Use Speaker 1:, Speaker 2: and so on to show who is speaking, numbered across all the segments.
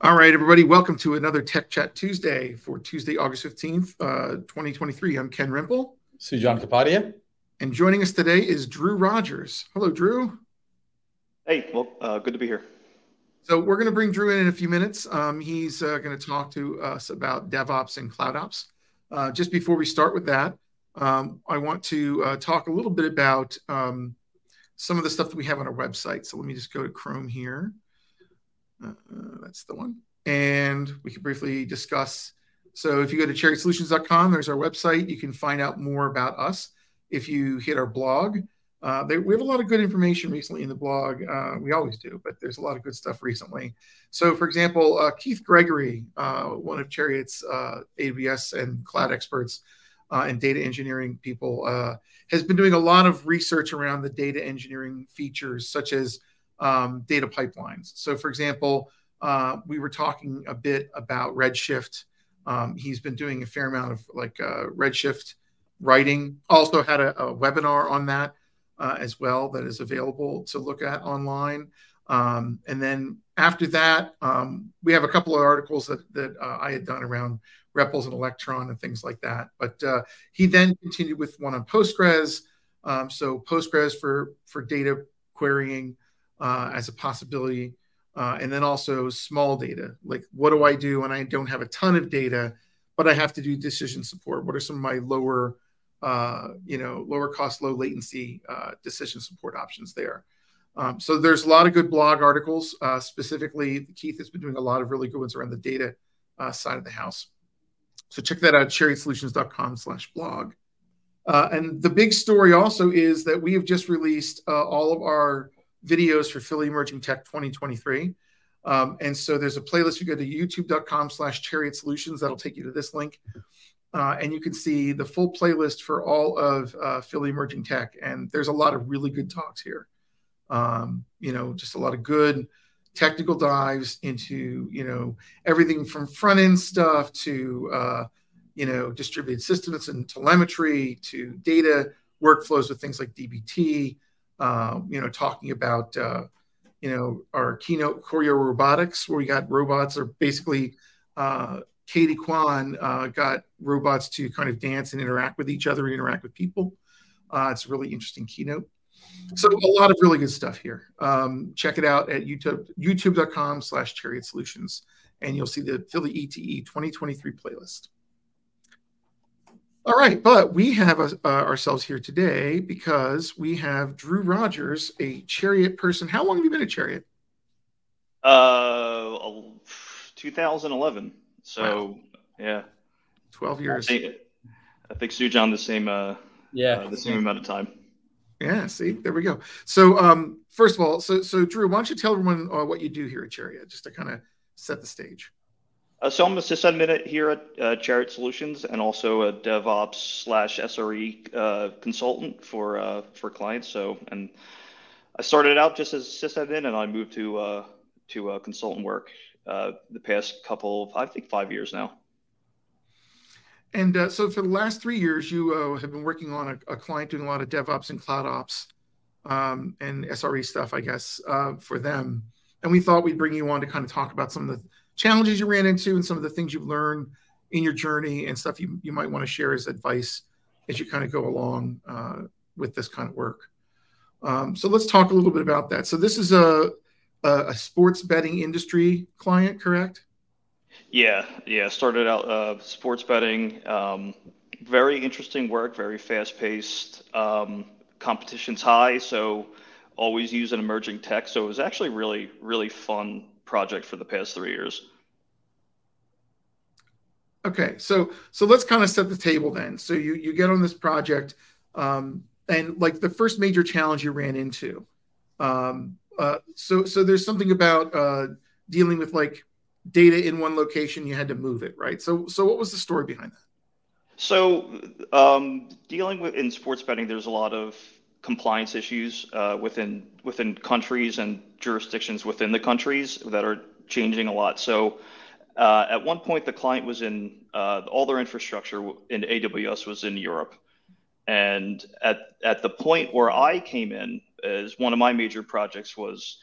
Speaker 1: All right, everybody, welcome to another Tech Chat Tuesday for Tuesday, August 15th, uh, 2023. I'm Ken Rimple.
Speaker 2: Sujan Kapadia.
Speaker 1: And joining us today is Drew Rogers. Hello, Drew.
Speaker 3: Hey, well, uh, good to be here.
Speaker 1: So we're going to bring Drew in in a few minutes. Um, he's uh, going to talk to us about DevOps and CloudOps. Uh, just before we start with that, um, I want to uh, talk a little bit about um, some of the stuff that we have on our website. So let me just go to Chrome here. That's the one. And we can briefly discuss. So if you go to chariotSolutions.com, there's our website. You can find out more about us. If you hit our blog, uh, they, we have a lot of good information recently in the blog. Uh, we always do, but there's a lot of good stuff recently. So, for example, uh, Keith Gregory, uh, one of Chariot's uh, AWS and cloud experts uh, and data engineering people, has been doing a lot of research around the data engineering features, such as um, data pipelines. So, for example, uh, we were talking a bit about Redshift. Um, he's been doing a fair amount of like uh, Redshift writing. Also had a, a webinar on that uh, as well that is available to look at online. Um, and then after that, um, we have a couple of articles that, that uh, I had done around REPLs and Electron and things like that. But uh, he then continued with one on Postgres. Um, so Postgres for for data querying uh, as a possibility. Uh, and then also small data, like what do I do when I don't have a ton of data, but I have to do decision support? What are some of my lower, uh, you know, lower cost, low latency uh, decision support options there? Um, so there's a lot of good blog articles. Uh, specifically, Keith has been doing a lot of really good ones around the data uh, side of the house. So check that out, chariotSolutions.com slash blog. and the big story also is that we have just released all of our videos for Philly Emerging Tech 2023. Um, and so there's a playlist. You go to youtube.com slash chariot solutions. That'll take you to this link. Uh, and you can see the full playlist for all of uh, Philly Emerging Tech. And there's a lot of really good talks here. Um, you know, just a lot of good technical dives into, you know, everything from front end stuff to, uh, you know, distributed systems and telemetry to data workflows with things like DBT uh, you know, talking about, uh, you know, our keynote Choreo Robotics, where we got robots, or basically uh, Katie Kwan uh, got robots to kind of dance and interact with each other and interact with people. Uh, it's a really interesting keynote. So a lot of really good stuff here. Um, check it out at YouTube, youtube.com slash chariot solutions, and you'll see the Philly ETE 2023 playlist. All right, but we have uh, ourselves here today because we have Drew Rogers, a Chariot person. How long have you been a Chariot?
Speaker 3: Uh, 2011. So wow. yeah,
Speaker 1: 12 years.
Speaker 3: I think, I think Sujan the same. Uh, yeah, uh, the same amount of time.
Speaker 1: Yeah. See, there we go. So, um, first of all, so so Drew, why don't you tell everyone uh, what you do here at Chariot, just to kind of set the stage.
Speaker 3: Uh, so I'm a sysadmin here at uh, Chariot Solutions and also a DevOps slash SRE uh, consultant for uh, for clients. So and I started out just as sysadmin and I moved to uh, to uh, consultant work the past couple, I think five years now.
Speaker 1: And so for the last three years, you have been working on a, a, client doing a lot of DevOps and Cloud Ops um, and SRE stuff, I guess, for them. And we thought we'd bring you on to kind of talk about some of the challenges you ran into and some of the things you've learned in your journey and stuff you, you might want to share as advice as you kind of go along uh, with this kind of work. Um, so let's talk a little bit about that. So this is a, a, a sports betting industry client, correct?
Speaker 3: Yeah, yeah. Started out uh, sports betting. Um, very interesting work, very fast paced. Um, competition's high, so always use an emerging tech. So it was actually really, really fun project for the past three years.
Speaker 1: Okay, so so let's kind of set the table then. So you you get on this project, um, and like the first major challenge you ran into. Um, uh, so so there's something about uh, dealing with like data in one location. You had to move it, right? So so what was the story behind that?
Speaker 3: So um, dealing with in sports betting, there's a lot of compliance issues uh, within within countries and jurisdictions within the countries that are changing a lot. So uh, at one point, the client was in uh, all their infrastructure in AWS was in Europe, and at at the point where I came in, as one of my major projects was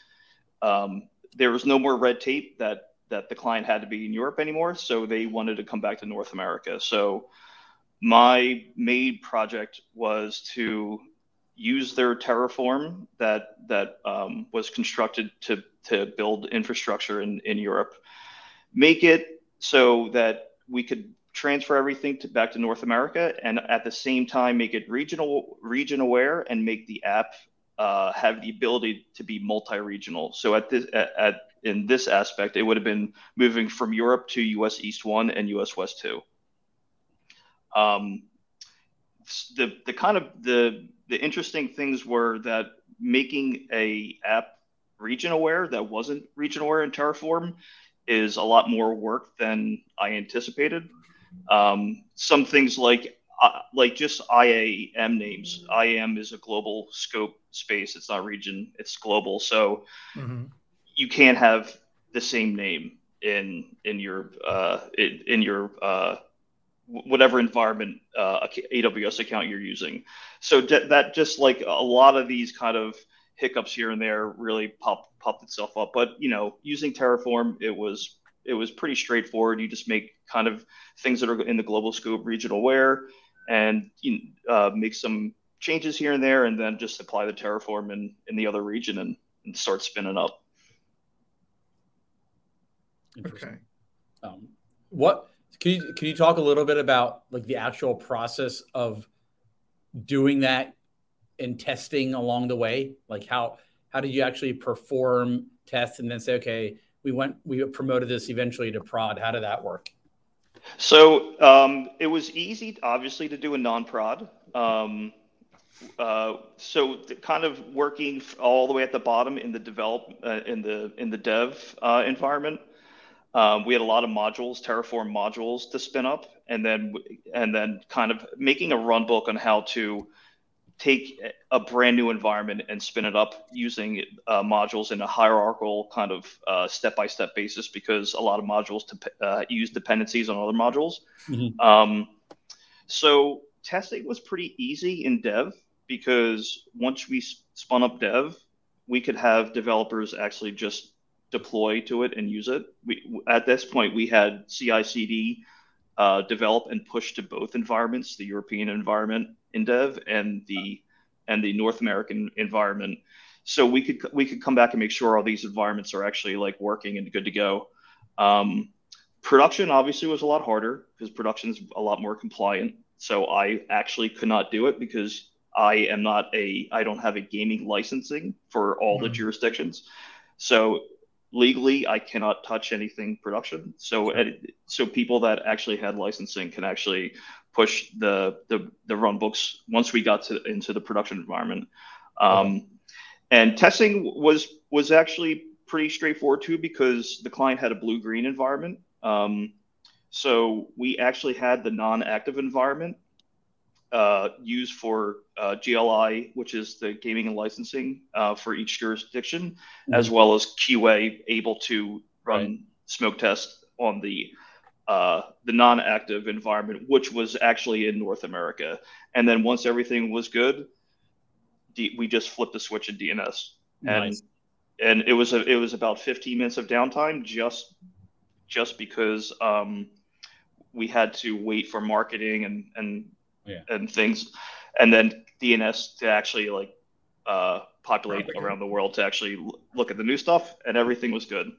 Speaker 3: um, there was no more red tape that that the client had to be in Europe anymore, so they wanted to come back to North America. So my main project was to use their Terraform that that um, was constructed to to build infrastructure in, in Europe, make it so that we could transfer everything to, back to North America, and at the same time make it regional region aware and make the app uh, have the ability to be multi-regional. So at this at, at in this aspect, it would have been moving from Europe to US East 1 and US West 2. Um, the, the kind of the, the interesting things were that making a app region aware that wasn't region aware in Terraform is a lot more work than I anticipated. Um, some things like uh, like just IAM names. IAM is a global scope space. It's not region. It's global. So mm-hmm you can't have the same name in in your uh, in, in your uh, whatever environment uh, AWS account you're using. So d- that just like a lot of these kind of hiccups here and there really popped popped itself up. But you know, using Terraform, it was it was pretty straightforward. You just make kind of things that are in the global scope regional aware, and you uh, make some changes here and there, and then just apply the Terraform in in the other region and, and start spinning up.
Speaker 2: Okay. Um, what can you can you talk a little bit about like the actual process of doing that and testing along the way? Like how how did you actually perform tests and then say, okay, we went we promoted this eventually to prod. How did that work?
Speaker 3: So um, it was easy, obviously, to do a non-prod. Um, uh, so kind of working all the way at the bottom in the develop uh, in the in the dev uh, environment um, we had a lot of modules, Terraform modules to spin up, and then and then kind of making a run book on how to take a brand new environment and spin it up using uh, modules in a hierarchical kind of step by step basis because a lot of modules to, uh, use dependencies on other modules. Mm-hmm. Um, so testing was pretty easy in dev because once we spun up dev, we could have developers actually just deploy to it and use it. We, at this point, we had CI/CD uh, develop and push to both environments: the European environment in Dev and the and the North American environment. So we could we could come back and make sure all these environments are actually like working and good to go. Um, production obviously was a lot harder because production is a lot more compliant. So I actually could not do it because I am not a I don't have a gaming licensing for all mm-hmm. the jurisdictions. So legally I cannot touch anything production. So so people that actually had licensing can actually push the the, the run books once we got to into the production environment. Um, and testing was was actually pretty straightforward too because the client had a blue green environment. Um, so we actually had the non-active environment uh, used for uh, GLI, which is the gaming and licensing uh, for each jurisdiction, mm-hmm. as well as QA able to run right. smoke tests on the uh, the non-active environment, which was actually in North America. And then once everything was good, D- we just flipped the switch in DNS, nice. and and it was a, it was about 15 minutes of downtime just just because um, we had to wait for marketing and and yeah. and things, and then DNS to actually like uh, populate around the world to actually look at the new stuff, and everything was good.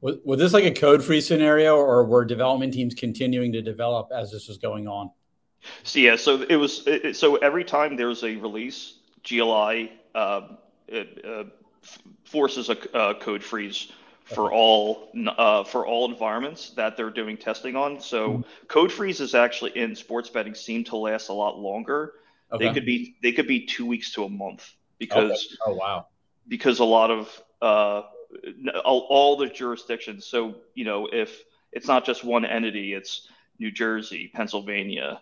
Speaker 2: Was, was this like a code free scenario, or were development teams continuing to develop as this was going on?
Speaker 3: So yeah, so it was. It, so every time there was a release, GLI uh, it, uh, forces a, a code freeze for all uh, for all environments that they're doing testing on. So mm-hmm. code freeze is actually in sports betting seem to last a lot longer. Okay. They could be they could be two weeks to a month because okay.
Speaker 2: oh wow
Speaker 3: because a lot of uh, all, all the jurisdictions. So you know if it's not just one entity, it's New Jersey, Pennsylvania,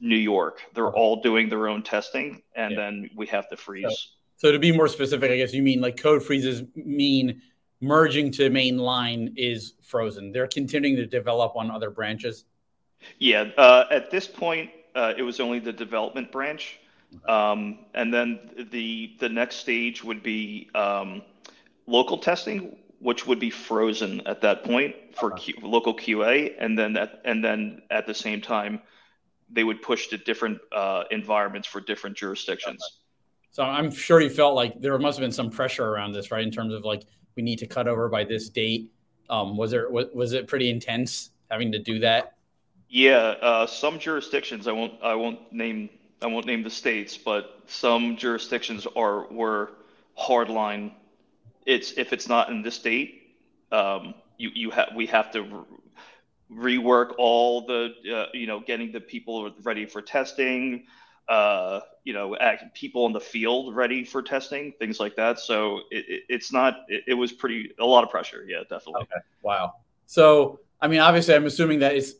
Speaker 3: New York. They're all doing their own testing, and yeah. then we have to freeze.
Speaker 2: So, so to be more specific, I guess you mean like code freezes mean merging to main line is frozen. They're continuing to develop on other branches.
Speaker 3: Yeah, uh, at this point, uh, it was only the development branch, um, and then the the next stage would be um, local testing, which would be frozen at that point for Q, local QA, and then that, and then at the same time, they would push to different uh, environments for different jurisdictions.
Speaker 2: So I'm sure you felt like there must have been some pressure around this, right? In terms of like we need to cut over by this date. Um, was there was, was it pretty intense having to do that?
Speaker 3: Yeah, uh, some jurisdictions I won't I won't name I won't name the states, but some jurisdictions are were hardline. It's if it's not in this state, um, you you have we have to re- rework all the uh, you know getting the people ready for testing, uh, you know, people in the field ready for testing, things like that. So it, it, it's not. It, it, was pretty a lot of pressure. Yeah, definitely.
Speaker 2: Okay. Wow. So I mean, obviously, I'm assuming that it's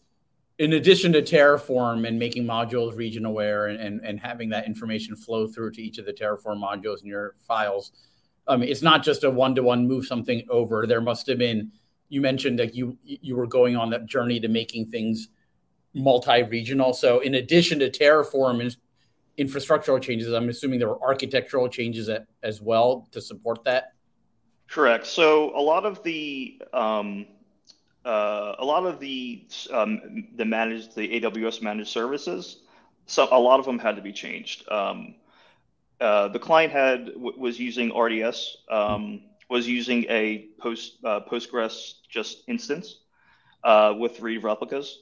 Speaker 2: in addition to Terraform and making modules region aware and, and, and having that information flow through to each of the Terraform modules in your files. I mean, it's not just a one-to-one move something over. There must have been. You mentioned that you you were going on that journey to making things multi-regional. So in addition to Terraform and infrastructural changes. I'm assuming there were architectural changes at, as well to support that.
Speaker 3: Correct. So a lot of the um, uh, a lot of the um, the managed the AWS managed services, so a lot of them had to be changed. Um, uh, the client had w- was using RDS, um, was using a post uh, Postgres just instance uh, with read replicas.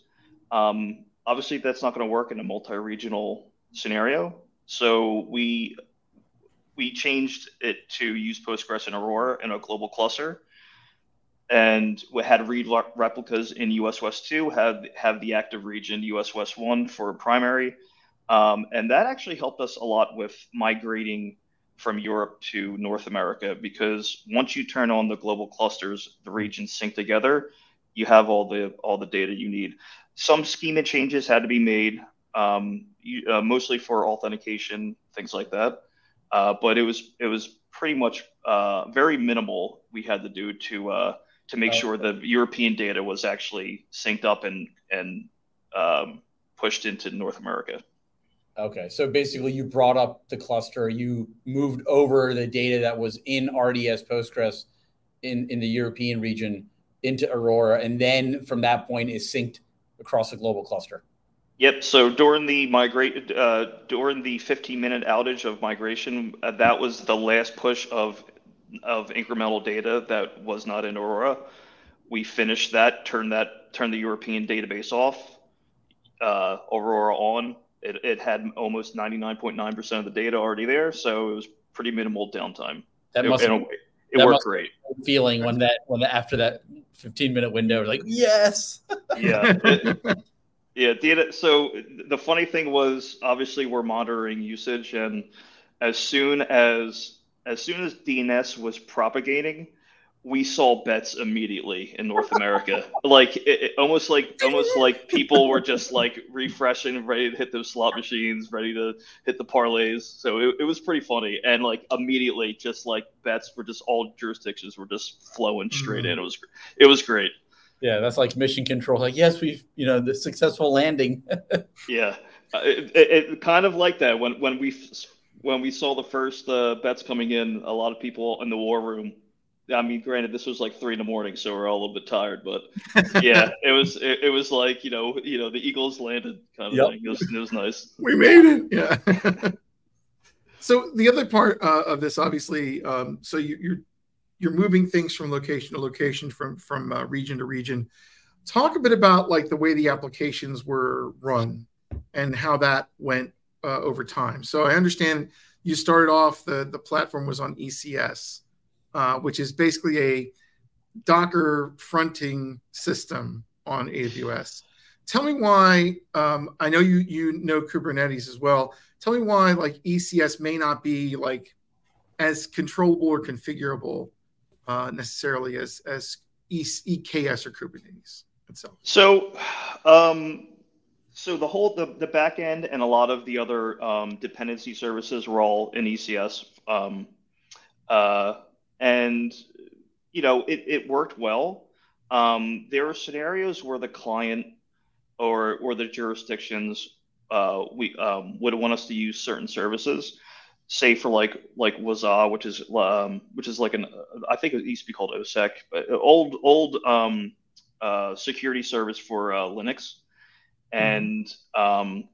Speaker 3: Um, obviously, that's not going to work in a multi-regional scenario. So we we changed it to use Postgres and Aurora in a global cluster, and we had read replicas in US West 2, have have the active region US West 1 for primary, um, and that actually helped us a lot with migrating from Europe to North America because once you turn on the global clusters, the regions sync together. You have all the all the data you need. Some schema changes had to be made um, uh, mostly for authentication, things like that. Uh, but it was it was pretty much uh, very minimal we had to do to uh, to make okay. sure the European data was actually synced up and and um, pushed into North America.
Speaker 2: Okay, so basically, you brought up the cluster, you moved over the data that was in RDS Postgres in in the European region into Aurora, and then from that point is synced across the global cluster.
Speaker 3: Yep. So during the migrate uh, during the 15 minute outage of migration, uh, that was the last push of of incremental data that was not in Aurora. We finished that, turned that, turned the European database off, uh, Aurora on. It, it had almost 99.9% of the data already there, so it was pretty minimal downtime.
Speaker 2: That must
Speaker 3: it,
Speaker 2: it,
Speaker 3: it worked great.
Speaker 2: Feeling when that when the, after that 15 minute window, like yes.
Speaker 3: yeah. Yeah, data. So the funny thing was, obviously, we're monitoring usage, and as soon as as soon as DNS was propagating, we saw bets immediately in North America. like it, it, almost like almost like people were just like refreshing, ready to hit those slot machines, ready to hit the parlays. So it, it was pretty funny, and like immediately, just like bets for just all jurisdictions were just flowing straight mm-hmm. in. It was it was great.
Speaker 2: Yeah, that's like mission control. Like, yes, we've you know the successful landing.
Speaker 3: yeah, uh, it, it, it, kind of like that when when we when we saw the first uh, bets coming in, a lot of people in the war room. I mean, granted, this was like three in the morning, so we're all a little bit tired, but yeah, it was it, it, was like you know you know the Eagles landed kind of yep. thing. It was, it was nice.
Speaker 1: We made it. Yeah. so the other part uh, of this, obviously, um, so you, you're moving things from location to location, from from uh, region to region. Talk a bit about like the way the applications were run and how that went uh, over time. So I understand you started off the the platform was on ECS, uh, which is basically a Docker fronting system on AWS. Tell me why. Um, I know you you know Kubernetes as well. Tell me why like ECS may not be like as controllable or configurable uh, necessarily as as EKS or Kubernetes itself.
Speaker 3: So, um, so the whole the, the back end and a lot of the other um, dependency services were all in ECS, um, uh, and you know it, it worked well. Um, there are scenarios where the client or or the jurisdictions uh, we um, would want us to use certain services say for like like Wazuh, which is um, which is like an I think it used to be called OSSEC, but old old um, uh, security service for uh, Linux, mm-hmm. and um,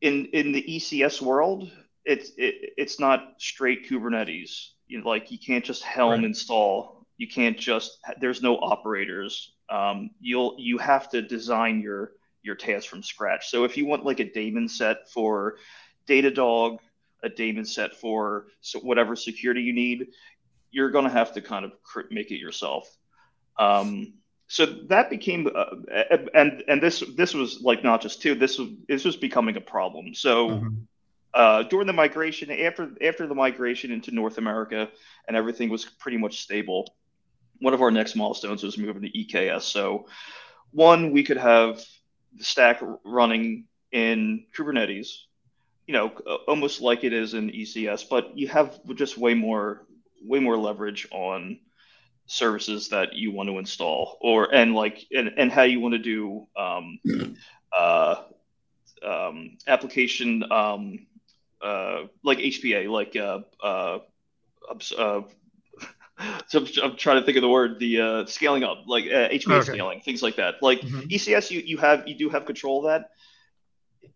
Speaker 3: in in the ECS world, it's it, it's not straight Kubernetes. You know, like you can't just Helm right. install. You can't just there's no operators. Um, you'll you have to design your your task from scratch. So if you want like a daemon set for Datadog a daemon set for so whatever security you need, you're going to have to kind of make it yourself. Um, so that became, uh, and and this this was like not just two. This was this was becoming a problem. So. Mm-hmm. Uh, during the migration, after after the migration into North America, and everything was pretty much stable, one of our next milestones was moving to EKS. So, one, we could have the stack running in Kubernetes, you know, almost like it is in ECS, but you have just way more way more leverage on services that you want to install or and like and, and how you want to do um, uh, um, application um, uh, like HPA, like uh, uh, uh, so I'm trying to think of the word, the uh, scaling up, like uh, HPA okay. scaling, things like that. Like mm-hmm. ECS, you you have you do have control of that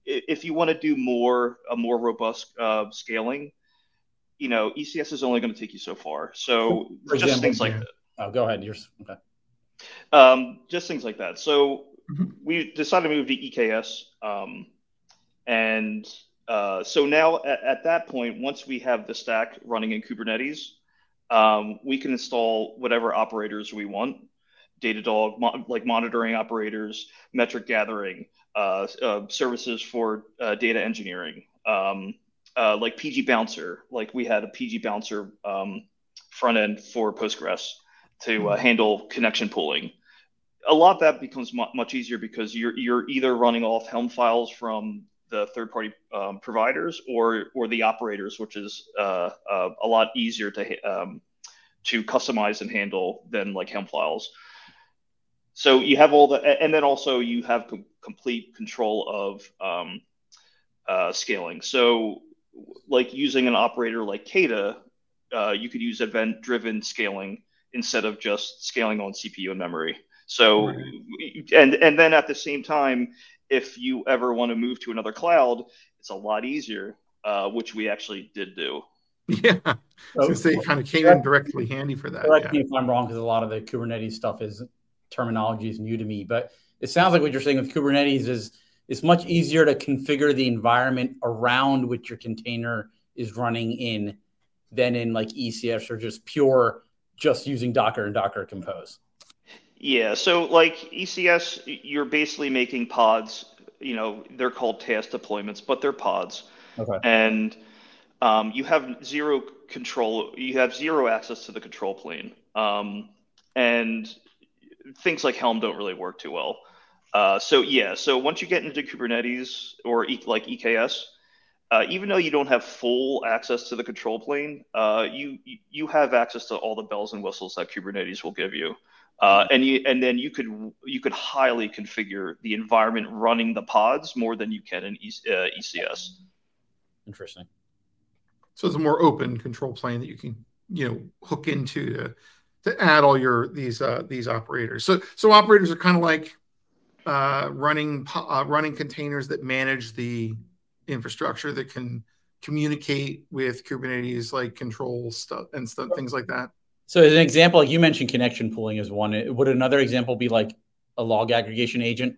Speaker 3: if you want to do more a more robust uh, scaling, you know, ECS is only going to take you so far. So For just example, things like that.
Speaker 2: Oh, go ahead. Yours. Okay.
Speaker 3: Um, just things like that. So mm-hmm. we decided to move to EKS, um, and uh, so now at, at, that point, once we have the stack running in Kubernetes, um, we can install whatever operators we want. Datadog, mo- like monitoring operators, metric gathering, uh, uh, services for uh, data engineering, um, uh, like PG Bouncer. Like we had a PG Bouncer um, front end for Postgres to uh, hmm. handle connection pooling. A lot of that becomes mu- much easier because you're you're either running off Helm files from the third-party um, providers or or the operators, which is uh, a lot easier to um, to customize and handle than like Helm files so you have all the and then also you have complete control of um, uh, scaling so like using an operator like KEDA, uh, you could use event driven scaling instead of just scaling on cpu and memory so right. and and then at the same time if you ever want to move to another cloud it's a lot easier uh, which we actually did do
Speaker 1: yeah, so, they kind of came in directly handy for that.
Speaker 2: Correct yeah. me if I'm wrong, because a lot of the Kubernetes stuff is terminology is new to me, but it sounds like what you're saying with Kubernetes is it's much easier to configure the environment around which your container is running in than in like ECS or just pure just using Docker and Docker Compose.
Speaker 3: Yeah, so like ECS, you're basically making pods. You know, they're called task deployments, but they're pods. Okay. And um, you have zero control. You have zero access to the control plane. Um, and things like Helm don't really work too well. Uh, so yeah, so once you get into Kubernetes or e- like EKS, uh, even though you don't have full access to the control plane, uh, you you have access to all the bells and whistles that Kubernetes will give you, uh, and you and then you could you could highly configure the environment running the pods more than you can in e- ECS. Uh,
Speaker 2: Interesting.
Speaker 1: So it's a more open control plane that you can you know hook into to to add all your these uh, these operators. So so operators are kind of like uh, running uh, running containers that manage the infrastructure that can communicate with Kubernetes, like control stuff and stuff, things like that.
Speaker 2: So as an example, like you mentioned, connection pooling is one. Would another example be like a log aggregation agent?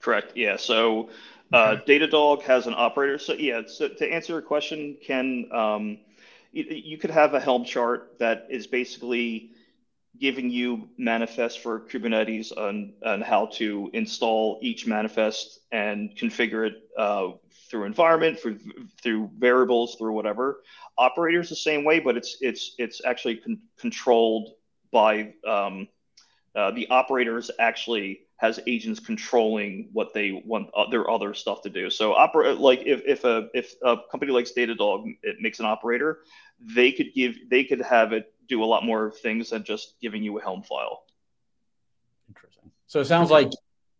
Speaker 3: Correct. Yeah. So uh, okay. Datadog has an operator. So yeah. So to answer your question, can um, you, you could have a Helm chart that is basically giving you manifest for Kubernetes on, on how to install each manifest and configure it uh, through environment, through, through variables, through whatever. Operators the same way, but it's it's it's actually con- controlled by um, uh, the operators actually has agents controlling what they want their other stuff to do. So opera like if, if a if a company like Datadog it makes an operator, they could give they could have it do a lot more things than just giving you a Helm file.
Speaker 2: Interesting. So it sounds like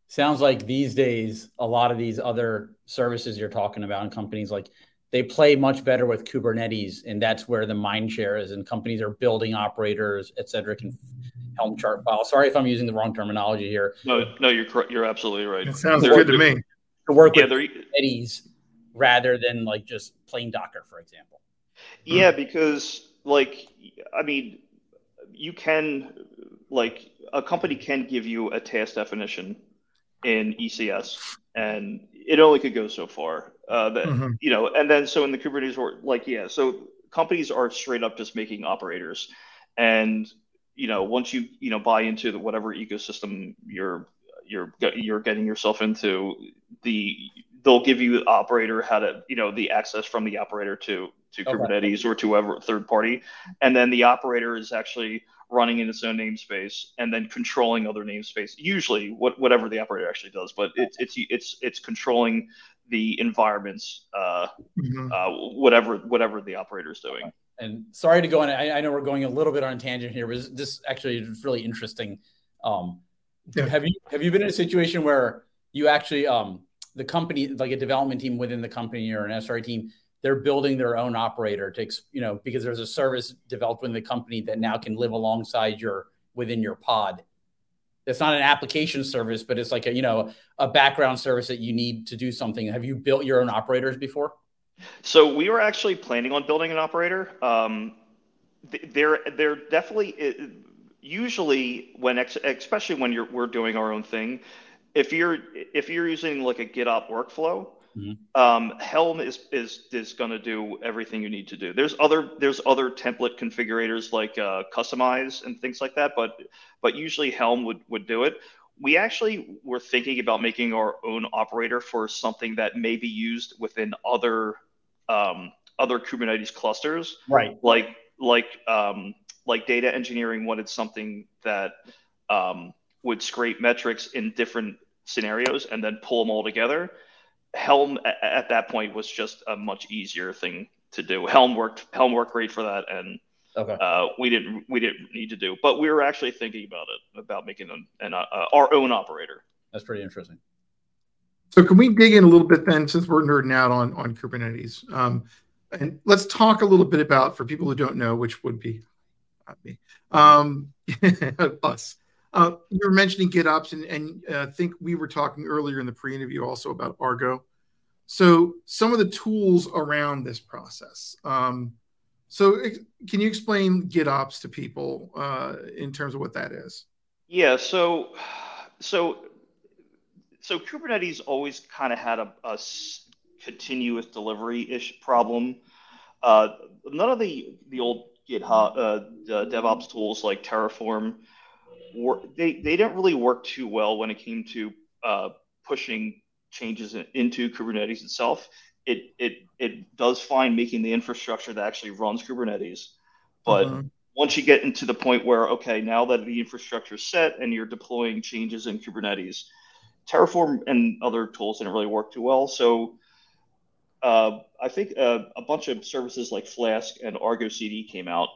Speaker 2: sounds like these days a lot of these other services you're talking about and companies like they play much better with Kubernetes, and that's where the mind share is. And companies are building operators, et cetera, can Helm chart file. Sorry if I'm using the wrong terminology here.
Speaker 3: No, no, you're correct. You're absolutely right.
Speaker 1: It sounds they're, good to me.
Speaker 2: To work yeah, with Kubernetes rather than like just plain Docker, for example.
Speaker 3: Yeah, because like I mean, you can like a company can give you a task definition in ECS, and it only could go so far. Uh, that, mm-hmm. You know, and then so in the Kubernetes world, like yeah, so companies are straight up just making operators, and you know once you you know buy into the, whatever ecosystem you're you're you're getting yourself into, the they'll give you the operator how to you know the access from the operator to to okay. Kubernetes or to whoever third party, and then the operator is actually running in its own namespace and then controlling other namespace. Usually, what, whatever the operator actually does, but it's it's it's it's controlling the environments, uh, mm-hmm. uh, whatever whatever the operator is doing.
Speaker 2: And sorry to go on. I, I, know we're going a little bit on a tangent here, but this actually is really interesting. Um, yeah. Have you have you been in a situation where you actually um, the company like a development team within the company or an SRE team they're building their own operator to you know because there's a service developed within the company that now can live alongside your within your pod. It's not an application service but it's like a you know a background service that you need to do something. Have you built your own operators before?
Speaker 3: So we were actually planning on building an operator. Um, they're they're definitely usually when especially when you're we're doing our own thing if you're if you're using like a GitOps workflow Mm-hmm. Um, Helm is is is going to do everything you need to do. There's other there's other template configurators like uh, Kustomize and things like that, but but usually Helm would would do it. We actually were thinking about making our own operator for something that may be used within other um, other Kubernetes clusters,
Speaker 2: right?
Speaker 3: Like like um, like data engineering wanted something that um, would scrape metrics in different scenarios and then pull them all together Helm at that point was just a much easier thing to do. Helm worked Helm worked great for that, and okay. uh, we didn't we didn't need to do. But we were actually thinking about it about making an, an uh, our own operator.
Speaker 2: That's pretty interesting.
Speaker 1: So can we dig in a little bit then, since we're nerding out on on Kubernetes, um, and let's talk a little bit about for people who don't know, which would be not me, um, us. Uh, you were mentioning GitOps, and, and uh, I think we were talking earlier in the pre-interview also about Argo. So some of the tools around this process. Um, so can you explain GitOps to people uh, in terms of what that is?
Speaker 3: Yeah. So so so Kubernetes always kind of had a, a continuous delivery ish problem. Uh, none of the the old GitHub uh, DevOps tools like Terraform work, they they didn't really work too well when it came to uh, pushing changes into Kubernetes itself. It it it does fine making the infrastructure that actually runs Kubernetes, but uh-huh. once you get into the point where okay, now that the infrastructure is set and you're deploying changes in Kubernetes, Terraform and other tools didn't really work too well. So uh, I think uh, a bunch of services like Flux and Argo CD came out,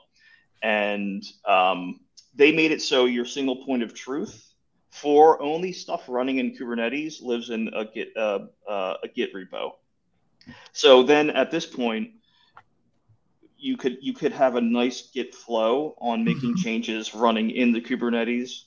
Speaker 3: and um, they made it so your single point of truth for only stuff running in Kubernetes lives in a Git uh, uh, a Git repo. So then at this point, you could you could have a nice Git flow on making changes running in the Kubernetes.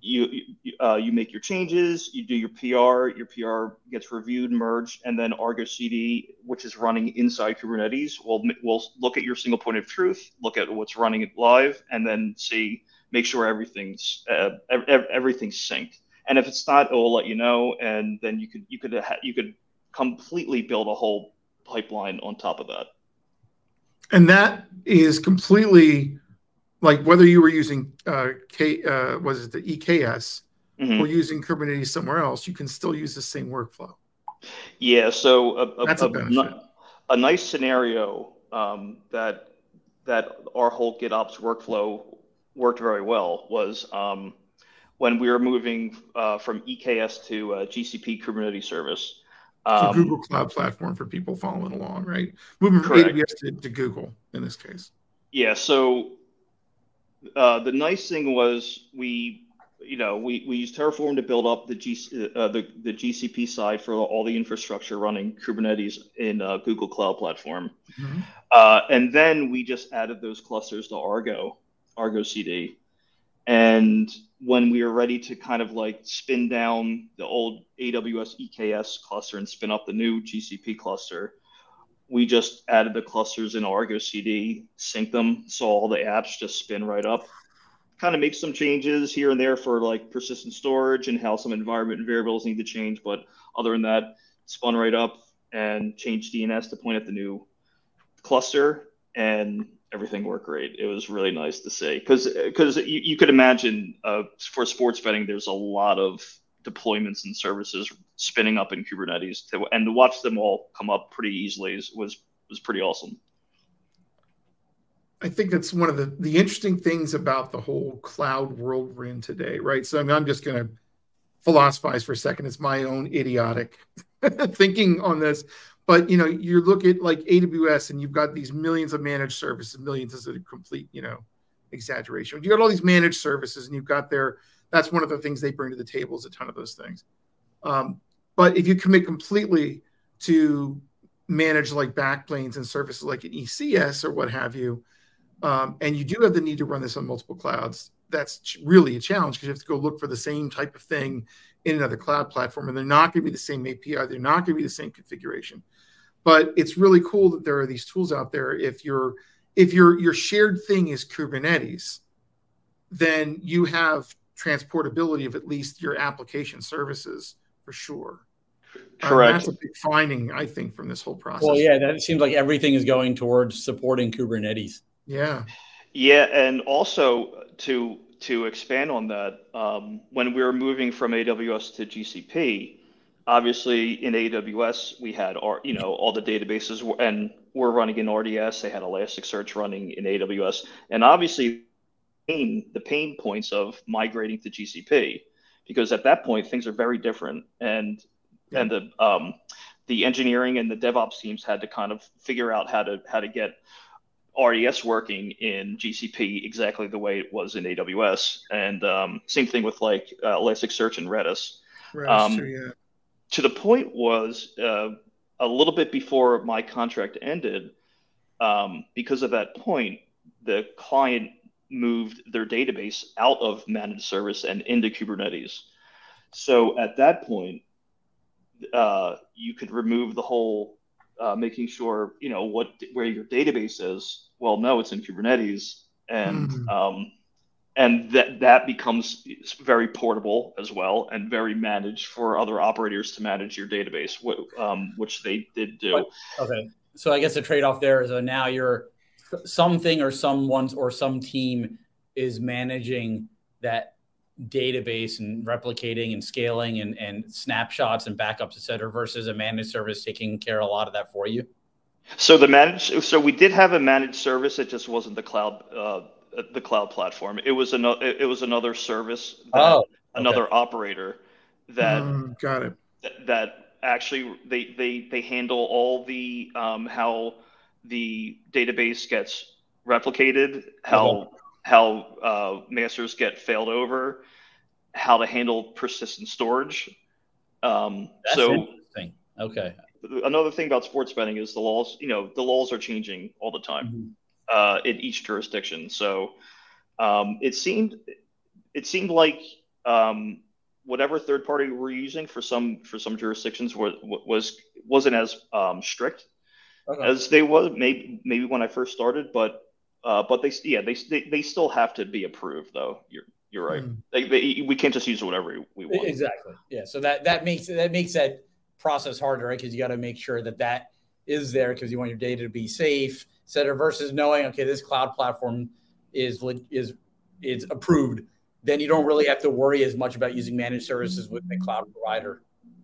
Speaker 3: You you, uh, you make your changes, you do your PR, your PR gets reviewed, merged, and then Argo CD, which is running inside Kubernetes, will will look at your single point of truth, look at what's running live, and then see make sure everything's uh, everything's synced. And if it's not, it will let you know, and then you could you could ha- you could completely build a whole pipeline on top of that.
Speaker 1: And that is completely like whether you were using uh, K uh, was it the EKS mm-hmm. or using Kubernetes somewhere else, you can still use the same workflow.
Speaker 3: Yeah, so a, a, That's a, a, a nice scenario um, that that our whole GitOps workflow worked very well was um, when we were moving uh, from EKS to uh, GCP Kubernetes service.
Speaker 1: Um, Google Cloud Platform for people following along, right? Moving from AWS to, to, Google in this case.
Speaker 3: Yeah. So uh, the nice thing was we you know, we, we use Terraform to build up the, G, uh, the, the GCP side for all the infrastructure running Kubernetes in uh, Google Cloud Platform. Mm-hmm. Uh, and then we just added those clusters to Argo, Argo CD. And when we were ready to kind of like spin down the old AWS EKS cluster and spin up the new GCP cluster, we just added the clusters in Argo CD, sync them, so all the apps just spin right up kind of make some changes here and there for like persistent storage and how some environment variables need to change. But other than that, spun right up and changed DNS to point at the new cluster and everything worked great. It was really nice to see because because you, you could imagine uh, for sports betting, there's a lot of deployments and services spinning up in Kubernetes to, and to watch them all come up pretty easily was was pretty awesome.
Speaker 1: I think that's one of the the interesting things about the whole cloud world we're in today, right? So I mean, I'm just going to philosophize for a second. It's my own idiotic thinking on this, but you know, you look at like AWS, and you've got these millions of managed services. Millions is a complete, you know, exaggeration. You got all these managed services, and you've got their. That's one of the things they bring to the table is a ton of those things. Um, but if you commit completely to manage like backplanes and services like an ECS or what have you, um, and you do have the need to run this on multiple clouds, that's really a challenge because you have to go look for the same type of thing in another cloud platform, and they're not going to be the same API, they're not going to be the same configuration. But it's really cool that there are these tools out there. If your if your your shared thing is Kubernetes, then you have transportability of at least your application services for sure.
Speaker 3: Correct.
Speaker 1: Um, that's a big finding, I think, from this whole process.
Speaker 2: Well, yeah, that seems like everything is going towards supporting Kubernetes.
Speaker 1: Yeah.
Speaker 3: Yeah, and also to to expand on that, um, when we were moving from AWS to GCP, obviously in AWS we had our you know all the databases and we're running in RDS. They had Elasticsearch running in AWS, and obviously the pain points of migrating to GCP because at that point things are very different and yeah. and the um, the engineering and the DevOps teams had to kind of figure out how to how to get RDS working in GCP exactly the way it was in AWS. And um, same thing with like uh, Elasticsearch and Redis.
Speaker 1: Redis um, yeah.
Speaker 3: To the point was uh, a little bit before my contract ended, um, because of that point, the client moved their database out of managed service and into Kubernetes. So at that point, uh, you could remove the whole uh, making sure you know what where your database is. Well, no, it's in Kubernetes, and mm-hmm. um, and that that becomes very portable as well, and very managed for other operators to manage your database, um, which they did do.
Speaker 2: Okay, so I guess the trade off there is that now you're something or someone's or some team is managing that database and replicating and scaling and, and snapshots and backups, et cetera, versus a managed service taking care of a lot of that for you?
Speaker 3: So the managed, so we did have a managed service. It just wasn't the cloud, uh, the cloud platform. It was another, it was another service, that, oh, okay. another operator that
Speaker 1: um, got it.
Speaker 3: That, that actually they they they handle all the um, how the database gets replicated, how uh-huh. how uh, masters get failed over, how to handle persistent storage. Um,
Speaker 2: That's
Speaker 3: so
Speaker 2: interesting. Okay.
Speaker 3: Another thing about sports betting is the laws. You know, the laws are changing all the time mm-hmm. Uh, in each jurisdiction. So um, it seemed it seemed like um, whatever third party we're using for some for some jurisdictions was was wasn't as um, strict okay. as they was maybe maybe when I first started, but uh, but they yeah they, they they still have to be approved though. You're you're right. Mm. They, they, we can't just use whatever we want.
Speaker 2: Exactly. Yeah. So that that makes that makes that process harder, right? Because you got to make sure that that is there because you want your data to be safe, cetera. Versus knowing, okay, this cloud platform is is is approved, then you don't really have to worry as much about using managed services with the cloud provider.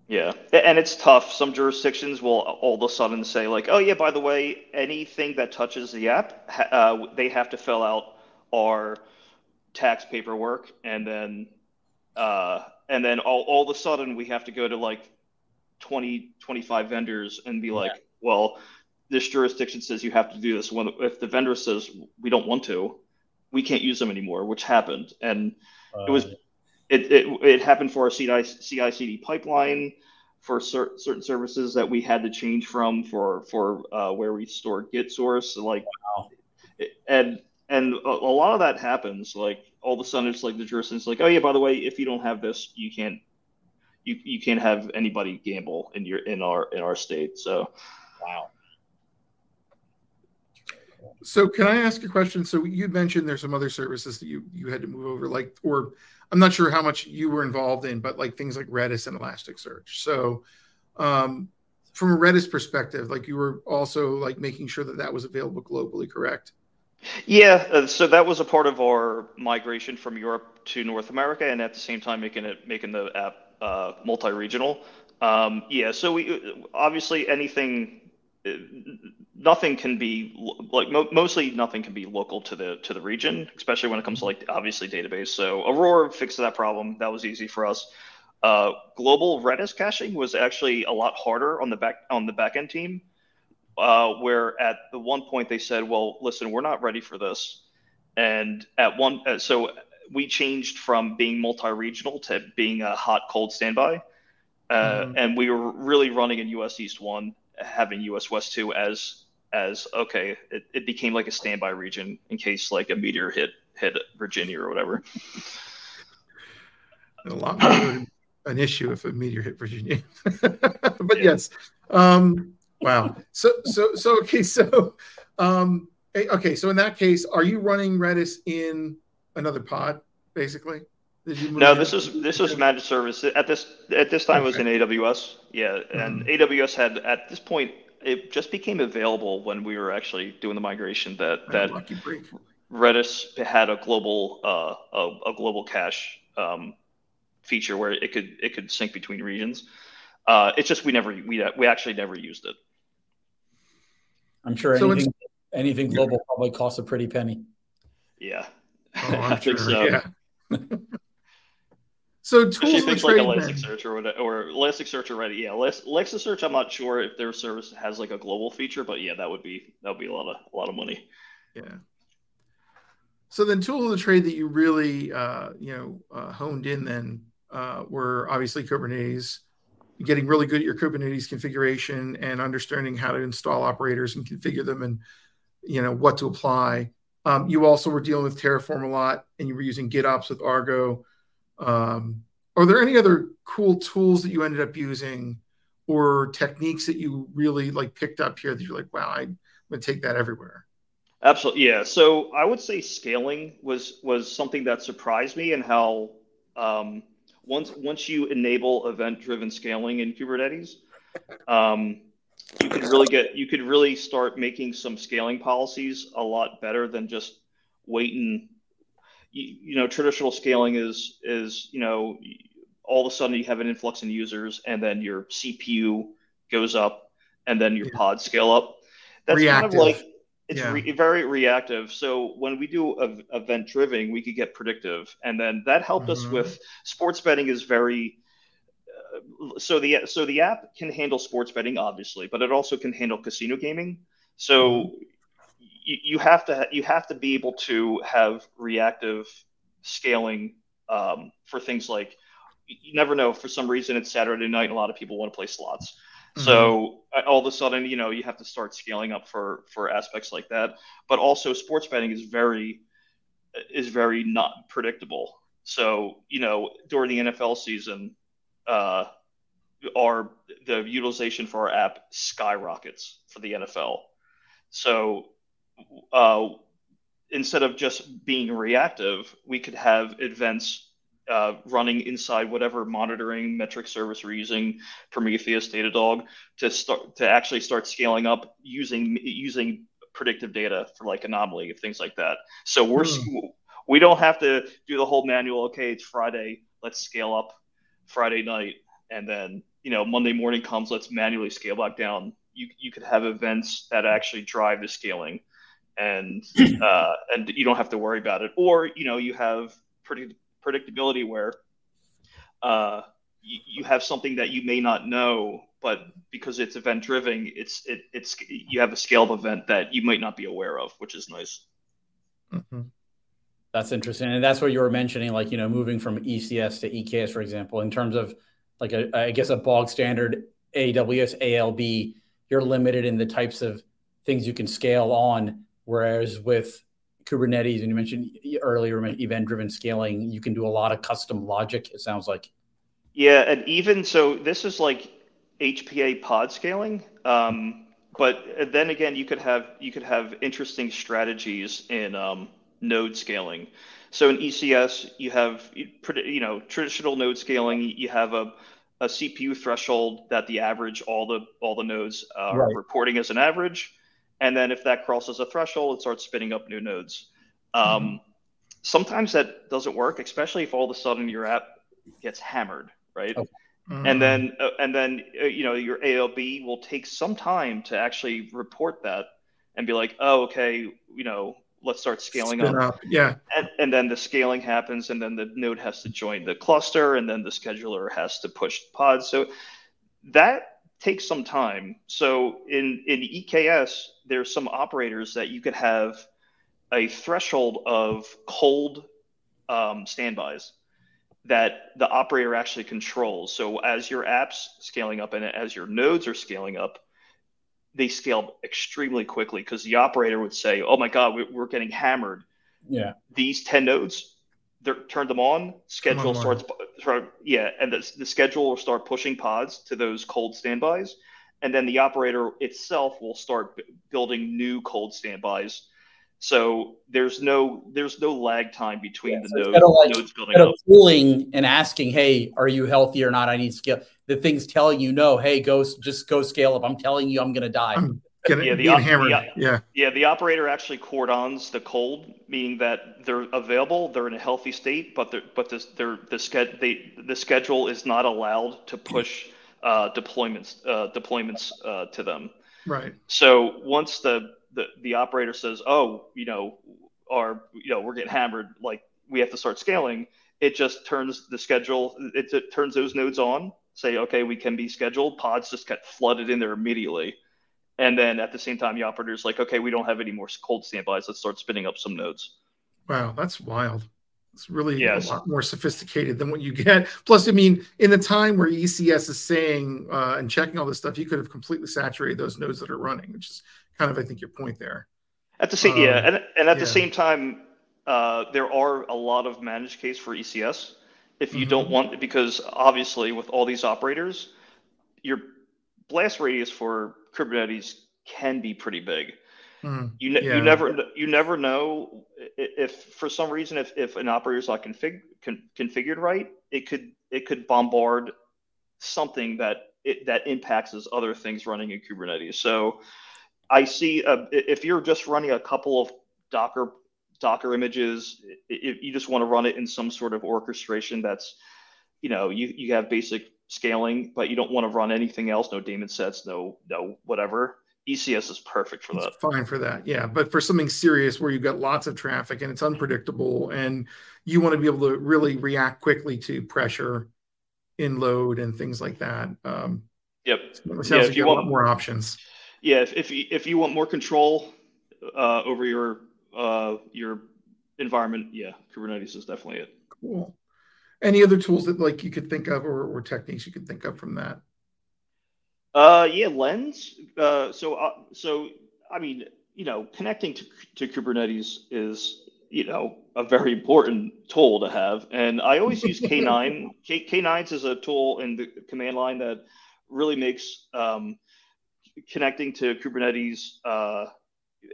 Speaker 3: Yeah, and it's tough. Some jurisdictions will all of a sudden say like, "Oh yeah, by the way, anything that touches the app, uh, they have to fill out our tax paperwork, and then uh, and then all, all of a sudden we have to go to like 20, 25 vendors and be like, yeah. well, this jurisdiction says you have to do this. When if the vendor says we don't want to, we can't use them anymore, which happened, and uh, it was it, it, it happened for our CI, CI/CD pipeline for cer- certain services that we had to change from for for uh, where we store Git source. Like, wow. and and a, a, lot of that happens. Like all of a sudden, it's like the jurisdiction's like, oh yeah, by the way, if you don't have this, you can't you, you can't have anybody gamble in your in our in our state. So,
Speaker 2: wow.
Speaker 1: So can I ask a question? So you mentioned there's some other services that you you had to move over, like or I'm not sure how much you were involved in, but like things like Redis and Elasticsearch. So um, from a Redis perspective, like you were also like making sure that that was available globally, correct?
Speaker 3: Yeah, uh, so that was a part of our migration from Europe to North America, and at the same time making it making the app uh, multi-regional. Um, yeah, so we obviously anything nothing can be like mo- mostly nothing can be local to the to the region, especially when it comes to like obviously database. So Aurora fixed that problem. That was easy for us. Uh, global Redis caching was actually a lot harder on the back on the backend team, uh, where at the one point they said, "Well, listen, we're not ready for this," and at one uh, so we changed from being multi-regional to being a hot cold standby. Uh, mm. and we were really running in US East one having US West 2 as as okay, it, it became like a standby region in case like a meteor hit hit Virginia or whatever.
Speaker 1: a lot more an issue if a meteor hit Virginia. but yeah. yes. Um, wow. So so so okay, so um okay, so in that case, are you running Redis in another pod, basically?
Speaker 3: No, this is this was managed service at this at this time okay. it was in AWS. Yeah, and mm-hmm. AWS had at this point it just became available when we were actually doing the migration that that Redis had a global uh, a, a global cache um, feature where it could it could sync between regions. Uh, it's just we never we we actually never used it.
Speaker 2: I'm sure so anything anything global probably costs a pretty penny.
Speaker 3: Yeah,
Speaker 1: oh, I think sure. so. Yeah. So tools
Speaker 3: things like Elasticsearch or whatever, or Elasticsearch already. Yeah, Elasticsearch. I'm not sure if their service has like a global feature, but yeah, that would be that would be a lot of a lot of money.
Speaker 1: Yeah. So then, tools of the trade that you really uh, you know uh, honed in then uh, were obviously Kubernetes, getting really good at your Kubernetes configuration and understanding how to install operators and configure them and you know what to apply. Um, you also were dealing with Terraform a lot, and you were using GitOps with Argo. Um, are there any other cool tools that you ended up using or techniques that you really like picked up here that you're like, wow, I'm gonna take that everywhere?
Speaker 3: Absolutely, yeah. So I would say scaling was was something that surprised me and how um, once once you enable event driven scaling in Kubernetes, um, you could really get you could really start making some scaling policies a lot better than just waiting you, you know, traditional scaling is is you know, all of a sudden you have an influx in users, and then your CPU goes up, and then your yeah. pods scale up. That's reactive. kind of like it's yeah. re- very reactive. So when we do a, event driven, we could get predictive, and then that helped mm-hmm. us with sports betting. Is very uh, so the so the app can handle sports betting, obviously, but it also can handle casino gaming. So mm-hmm you, you have to you have to be able to have reactive scaling um, for things like you never know for some reason it's saturday night and a lot of people want to play slots. Mm-hmm. so uh, all of a sudden you know you have to start scaling up for for aspects like that. But also sports betting is very is very not predictable. So you know during the nfl season uh our the utilization for our app skyrockets for the nfl so uh, instead of just being reactive, we could have events uh, running inside whatever monitoring metric service we're using, Prometheus, Datadog, to start to actually start scaling up using using predictive data for like anomaly things like that. So we're hmm. we don't have to do the whole manual. Okay, it's Friday. Let's scale up Friday night, and then you know Monday morning comes. Let's manually scale back down. You you could have events that actually drive the scaling and uh, and you don't have to worry about it. Or you know you have predict- predictability where uh, you, you have something that you may not know, but because it's event driven, it's it, it's you have a scale of event that you might not be aware of, which is nice.
Speaker 2: Mm-hmm. That's interesting, and that's what you were mentioning, like you know, moving from ECS to EKS, for example, in terms of like a, I guess a bog standard AWS ALB, you're limited in the types of things you can scale on, whereas with Kubernetes, and you mentioned earlier event-driven scaling, you can do a lot of custom logic. It sounds like.
Speaker 3: Yeah, and even so, this is like HPA pod scaling. Um, but then again, you could have you could have interesting strategies in um, node scaling. So in ECS, you have you know traditional node scaling. You have a, a CPU threshold that the average all the all the nodes are right. reporting as an average, and then if that crosses a threshold, it starts spinning up new nodes. Um, mm-hmm. Sometimes that doesn't work, especially if all of a sudden your app gets hammered, right? Okay. Mm-hmm. And then uh, and then uh, you know your ALB will take some time to actually report that and be like, oh, okay, you know, let's start scaling up. up.
Speaker 1: Yeah.
Speaker 3: And, and then the scaling happens, and then the node has to join the cluster, and then the scheduler has to push pods. So that takes some time. So in in EKS, there's some operators that you could have a threshold of cold um, standbys that the operator actually controls. So as your apps scaling up and as your nodes are scaling up, they scale extremely quickly because the operator would say, "Oh my God, we're getting hammered."
Speaker 2: Yeah.
Speaker 3: These ten nodes, turn them on. Schedule on, starts, start, yeah, and the, the schedule will start pushing pods to those cold standbys, and then the operator itself will start building new cold standbys so there's no there's no lag time between yeah, the so nodes, like, nodes building up.
Speaker 2: Pooling and asking, hey, are you healthy or not? I need scale. The thing's telling you, no, hey, go just go scale up. I'm telling you, I'm gonna die.
Speaker 1: Gonna, yeah, the, op- the, yeah,
Speaker 3: yeah. The operator actually cordons the cold, meaning that they're available, they're in a healthy state, but they're, but this, they're, the sched- they, the schedule is not allowed to push uh, deployments uh, deployments uh, to them.
Speaker 1: Right.
Speaker 3: So once the the the operator says, "Oh, you know, our you know we're getting hammered, like we have to start scaling," it just turns the schedule. It, it turns those nodes on. Say, okay, we can be scheduled. Pods just get flooded in there immediately, and then at the same time, the operator's like, "Okay, we don't have any more cold standbys. Let's start spinning up some nodes."
Speaker 1: Wow, that's wild. It's really yes. a lot more sophisticated than what you get. Plus, I mean, in the time where ECS is saying uh, and checking all this stuff, you could have completely saturated those nodes that are running, which is kind of I think your point there.
Speaker 3: At the same um, yeah, and, and at yeah. the same time, uh, there are a lot of managed case for ECS. If you mm-hmm. don't want, because obviously with all these operators, your blast radius for Kubernetes can be pretty big. Mm, you, ne- yeah. you never you never know if for some reason if, if an operator is not config- con- configured right, it could it could bombard something that it, that impacts as other things running in Kubernetes. So I see uh, if you're just running a couple of Docker Docker images, if you just want to run it in some sort of orchestration that's, you know, you, you have basic scaling, but you don't want to run anything else, no daemon sets, no no whatever. ECS is perfect for that.
Speaker 1: fine for that, yeah. But for something serious where you've got lots of traffic and it's unpredictable, and you want to be able to really react quickly to pressure in load and things like that. Um,
Speaker 3: yep.
Speaker 1: Sounds yeah, like you, you want more options
Speaker 3: yeah, if if you, if you want more control uh, over your uh, your environment, yeah, Kubernetes is definitely it.
Speaker 1: Cool. Any other tools that like you could think of, or, or techniques you could think of from that?
Speaker 3: Uh, yeah, Lens. Uh, so uh, so I mean, you know, connecting to to Kubernetes is you know a very important tool to have, and I always use K9. K, K9s is a tool in the command line that really makes um, connecting to Kubernetes uh,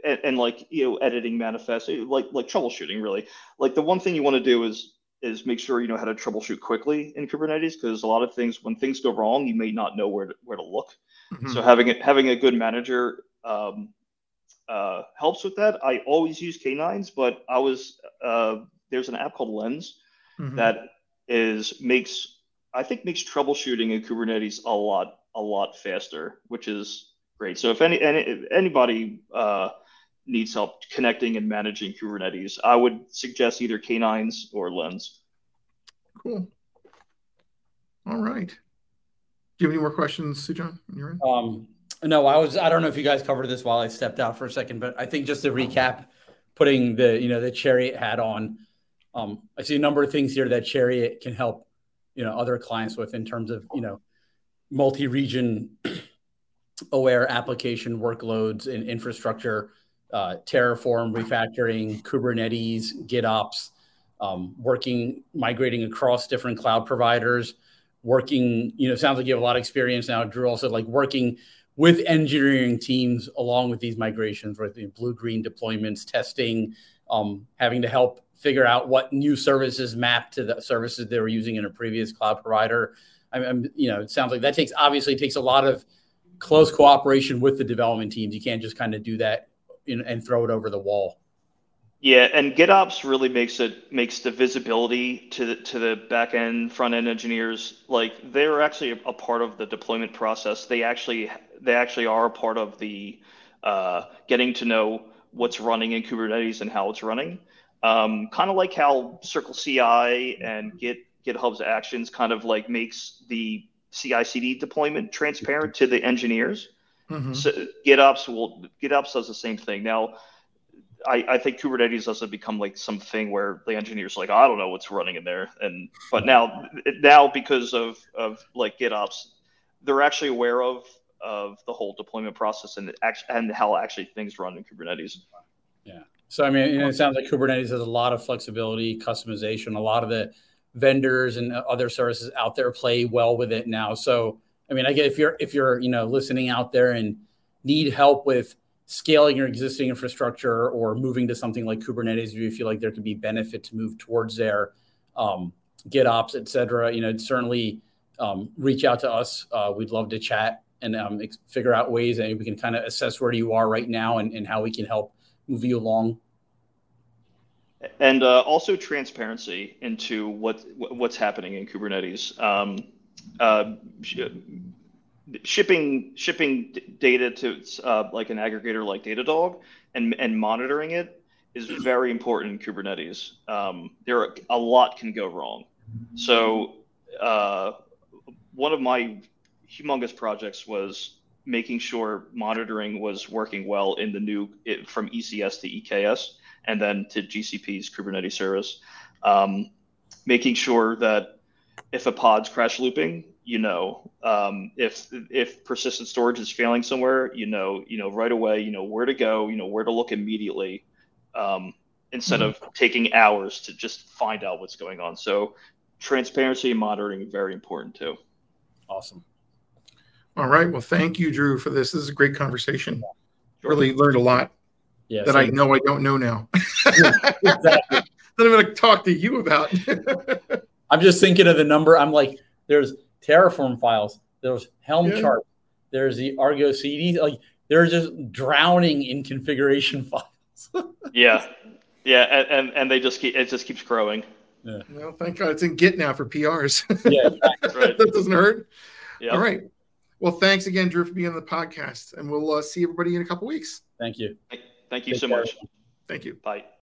Speaker 3: and, and, like you know editing manifests, like like troubleshooting really. Like the one thing you want to do is is make sure you know how to troubleshoot quickly in Kubernetes because a lot of things when things go wrong, you may not know where to, where to look. Mm-hmm. So having a, having a good manager um, uh, helps with that. I always use K9s, but I was uh, there's an app called Lens mm-hmm. that is makes I think makes troubleshooting in Kubernetes a lot a lot faster, which is great. So if any, any if anybody uh, needs help connecting and managing Kubernetes, I would suggest either K9s or Lens.
Speaker 1: Cool. All right. Do you have any more questions, Sujan?
Speaker 2: You're Um, no, I was. I don't know if you guys covered this while I stepped out for a second, but I think just to recap, putting the you know the chariot hat on. um, I see a number of things here that Chariot can help, you know, other clients with in terms of, you know, multi-region aware application workloads and infrastructure, uh, Terraform refactoring, Kubernetes, GitOps, um, working, migrating across different cloud providers, working, you know, sounds like you have a lot of experience now, Drew, also like working with engineering teams along with these migrations, right? The blue green deployments, testing, um, having to help figure out what new services map to the services they were using in a previous cloud provider. I'm, I'm, you know, it sounds like that takes obviously takes a lot of close cooperation with the development teams. You can't just kind of do that in, and throw it over the wall.
Speaker 3: Yeah, and GitOps really makes it makes the visibility to the to the back end, front end engineers like they're actually a, part of the deployment process. They actually they actually are a part of the uh, getting to know what's running in Kubernetes and how it's running. Um, kind of like how Circle CI and Git GitHub's Actions kind of like makes the CI/CD deployment transparent to the engineers. Mm-hmm. So GitOps will GitOps does the same thing now I, I think Kubernetes doesn't become like something where the engineers like, I don't know what's running in there. And but now now because of of like GitOps, they're actually aware of of the whole deployment process and actually and how actually things run in Kubernetes.
Speaker 2: Yeah. So I mean, you know, it sounds like Kubernetes has a lot of flexibility, customization. A lot of the vendors and other services out there play well with it now. So I mean, I get if you're if you're you know listening out there and need help with scaling your existing infrastructure or moving to something like Kubernetes, if you feel like there could be benefit to move towards there, um, GitOps, et cetera, you know, certainly um, reach out to us. Uh, we'd love to chat and um, figure out ways that we can kind of assess where you are right now and, and how we can help move you along.
Speaker 3: And uh, also transparency into what what's happening in Kubernetes. Um, uh, shipping shipping data to uh, like an aggregator like Datadog and and monitoring it is very important in Kubernetes. Um, there are, a lot can go wrong. So uh, one of my humongous projects was making sure monitoring was working well in the new it, from ECS to EKS and then to GCP's Kubernetes service. Um, making sure that if a pod's crash looping, you know um, if if persistent storage is failing somewhere you know you know right away you know where to go you know where to look immediately um, instead mm-hmm. of taking hours to just find out what's going on. So transparency and monitoring very important too.
Speaker 2: Awesome.
Speaker 1: All right. Well thank you drew for this. This is a great conversation. Sure. really learned a lot yeah, that i know i don't know now. Exactly. that i'm going to talk to you about
Speaker 2: i'm just thinking of the number i'm like there's Terraform files. There's Helm yeah. chart. There's the Argo CD. Like they're just drowning in configuration files.
Speaker 3: yeah, yeah, and, and, and they just keep it just keeps growing.
Speaker 1: Yeah. Well, thank God it's in Git now for PRs. yeah, right. that doesn't hurt. Yep. All right. Well, thanks again, Drew, for being on the podcast, and we'll uh, see everybody in a couple weeks.
Speaker 2: Thank you.
Speaker 3: Thank you Take so care. much.
Speaker 1: Thank you.
Speaker 3: Bye.